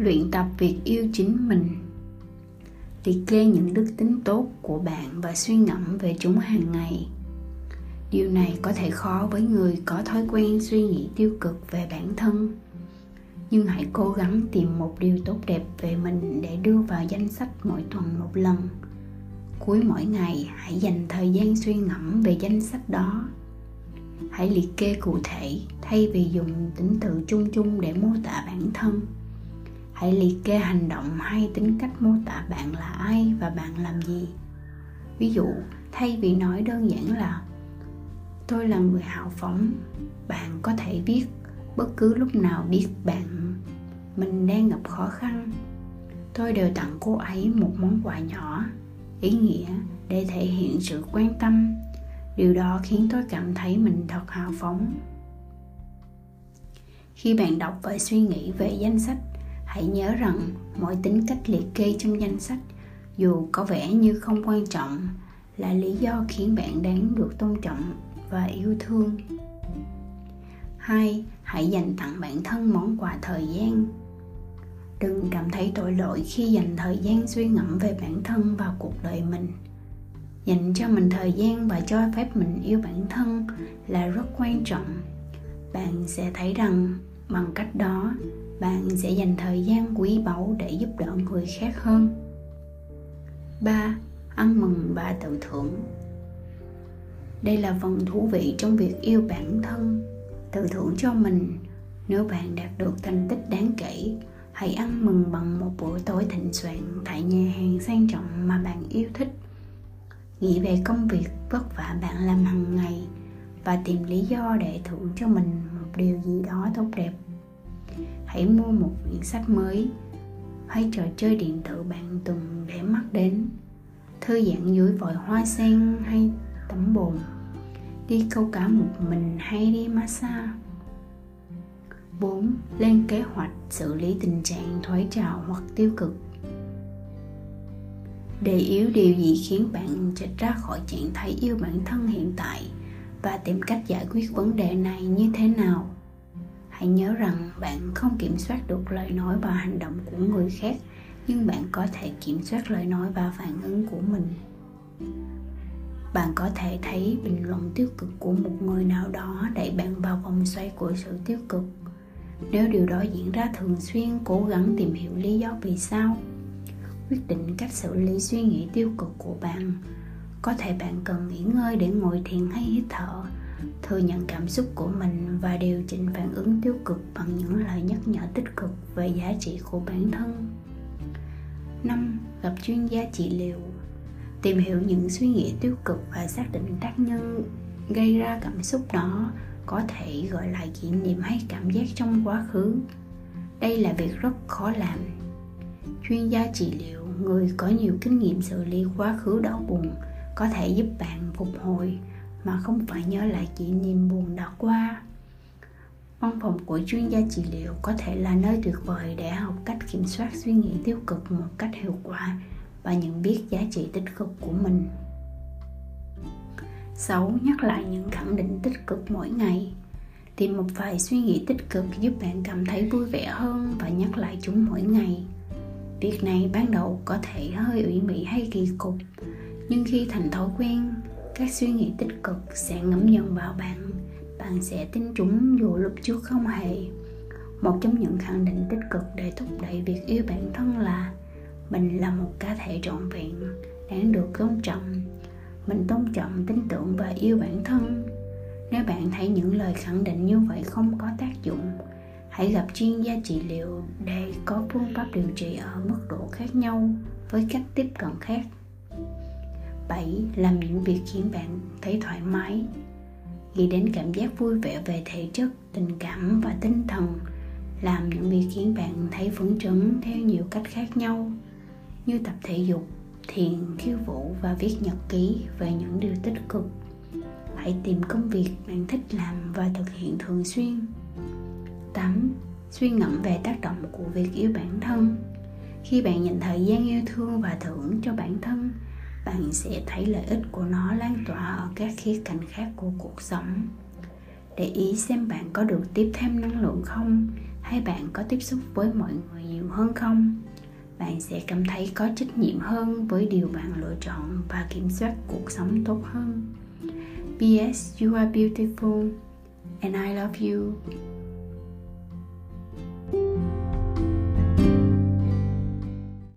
luyện tập việc yêu chính mình. Liệt kê những đức tính tốt của bạn và suy ngẫm về chúng hàng ngày. Điều này có thể khó với người có thói quen suy nghĩ tiêu cực về bản thân. Nhưng hãy cố gắng tìm một điều tốt đẹp về mình để đưa vào danh sách mỗi tuần một lần. Cuối mỗi ngày, hãy dành thời gian suy ngẫm về danh sách đó. Hãy liệt kê cụ thể thay vì dùng tính từ chung chung để mô tả bản thân hãy liệt kê hành động hay tính cách mô tả bạn là ai và bạn làm gì. Ví dụ, thay vì nói đơn giản là, tôi là người hào phóng, bạn có thể viết bất cứ lúc nào biết bạn, mình đang gặp khó khăn. Tôi đều tặng cô ấy một món quà nhỏ, ý nghĩa để thể hiện sự quan tâm. Điều đó khiến tôi cảm thấy mình thật hào phóng. Khi bạn đọc và suy nghĩ về danh sách hãy nhớ rằng mọi tính cách liệt kê trong danh sách, dù có vẻ như không quan trọng, là lý do khiến bạn đáng được tôn trọng và yêu thương. Hai, hãy dành tặng bản thân món quà thời gian. Đừng cảm thấy tội lỗi khi dành thời gian suy ngẫm về bản thân và cuộc đời mình. Dành cho mình thời gian và cho phép mình yêu bản thân là rất quan trọng. Bạn sẽ thấy rằng bằng cách đó bạn sẽ dành thời gian quý báu để giúp đỡ người khác hơn. 3. Ăn mừng và tự thưởng. Đây là phần thú vị trong việc yêu bản thân. Tự thưởng cho mình. Nếu bạn đạt được thành tích đáng kể, Hãy ăn mừng bằng một bữa tối thịnh soạn tại nhà hàng sang trọng mà bạn yêu thích. Nghĩ về công việc vất vả bạn làm hàng ngày Và tìm lý do để thưởng cho mình một điều gì đó tốt đẹp hãy mua một quyển sách mới hay trò chơi điện tử bạn từng để mắt đến. Thư giãn dưới vòi hoa sen hay tắm bồn. Đi câu cá một mình hay đi massage. 4. Lên kế hoạch xử lý tình trạng thoái trào hoặc tiêu cực. Đề yếu điều gì khiến bạn trạch ra khỏi trạng thái yêu bản thân hiện tại và tìm cách giải quyết vấn đề này như thế nào? Hãy nhớ rằng bạn không kiểm soát được lời nói và hành động của người khác, nhưng bạn có thể kiểm soát lời nói và phản ứng của mình. Bạn có thể thấy bình luận tiêu cực của một người nào đó đẩy bạn vào vòng xoay của sự tiêu cực. Nếu điều đó diễn ra thường xuyên, cố gắng tìm hiểu lý do vì sao. Quyết định cách xử lý suy nghĩ tiêu cực của bạn. Có thể bạn cần nghỉ ngơi để ngồi thiền hay hít thở thừa nhận cảm xúc của mình và điều chỉnh phản ứng tiêu cực bằng những lời nhắc nhở tích cực về giá trị của bản thân. 5. Gặp chuyên gia trị liệu. Tìm hiểu những suy nghĩ tiêu cực và xác định tác nhân gây ra cảm xúc đó có thể gọi lại kỷ niệm hay cảm giác trong quá khứ. Đây là việc rất khó làm. Chuyên gia trị liệu, người có nhiều kinh nghiệm xử lý quá khứ đau buồn, có thể giúp bạn phục hồi mà không phải nhớ lại kỷ niệm buồn đã qua. Văn phòng của chuyên gia trị liệu có thể là nơi tuyệt vời để học cách kiểm soát suy nghĩ tiêu cực một cách hiệu quả và nhận biết giá trị tích cực của mình. 6. Nhắc lại những khẳng định tích cực mỗi ngày. Tìm một vài suy nghĩ tích cực giúp bạn cảm thấy vui vẻ hơn và nhắc lại chúng mỗi ngày. Việc này ban đầu có thể hơi ủy mị hay kỳ cục, Nhưng khi thành thói quen các suy nghĩ tích cực sẽ ngấm dần vào bạn. Bạn sẽ tin chúng dù lúc trước không hề. Một trong những khẳng định tích cực để thúc đẩy việc yêu bản thân là mình là một cá thể trọn vẹn, đáng được tôn trọng. Mình tôn trọng tin tưởng và yêu bản thân. Nếu bạn thấy những lời khẳng định như vậy không có tác dụng, hãy gặp chuyên gia trị liệu để có phương pháp điều trị ở mức độ khác nhau với cách tiếp cận khác. 7. Làm những việc khiến bạn thấy thoải mái Nghĩ đến cảm giác vui vẻ về thể chất, tình cảm và tinh thần Làm những việc khiến bạn thấy phấn chấn theo nhiều cách khác nhau Như tập thể dục, thiền, khiêu vũ và viết nhật ký về những điều tích cực Hãy tìm công việc bạn thích làm và thực hiện thường xuyên 8. Suy ngẫm về tác động của việc yêu bản thân Khi bạn dành thời gian yêu thương và thưởng cho bản thân bạn sẽ thấy lợi ích của nó lan tỏa ở các khía cạnh khác của cuộc sống. Để ý xem bạn có được tiếp thêm năng lượng không, hay bạn có tiếp xúc với mọi người nhiều hơn không, bạn sẽ cảm thấy có trách nhiệm hơn với điều bạn lựa chọn và kiểm soát cuộc sống tốt hơn. Ps you are beautiful, and i love you.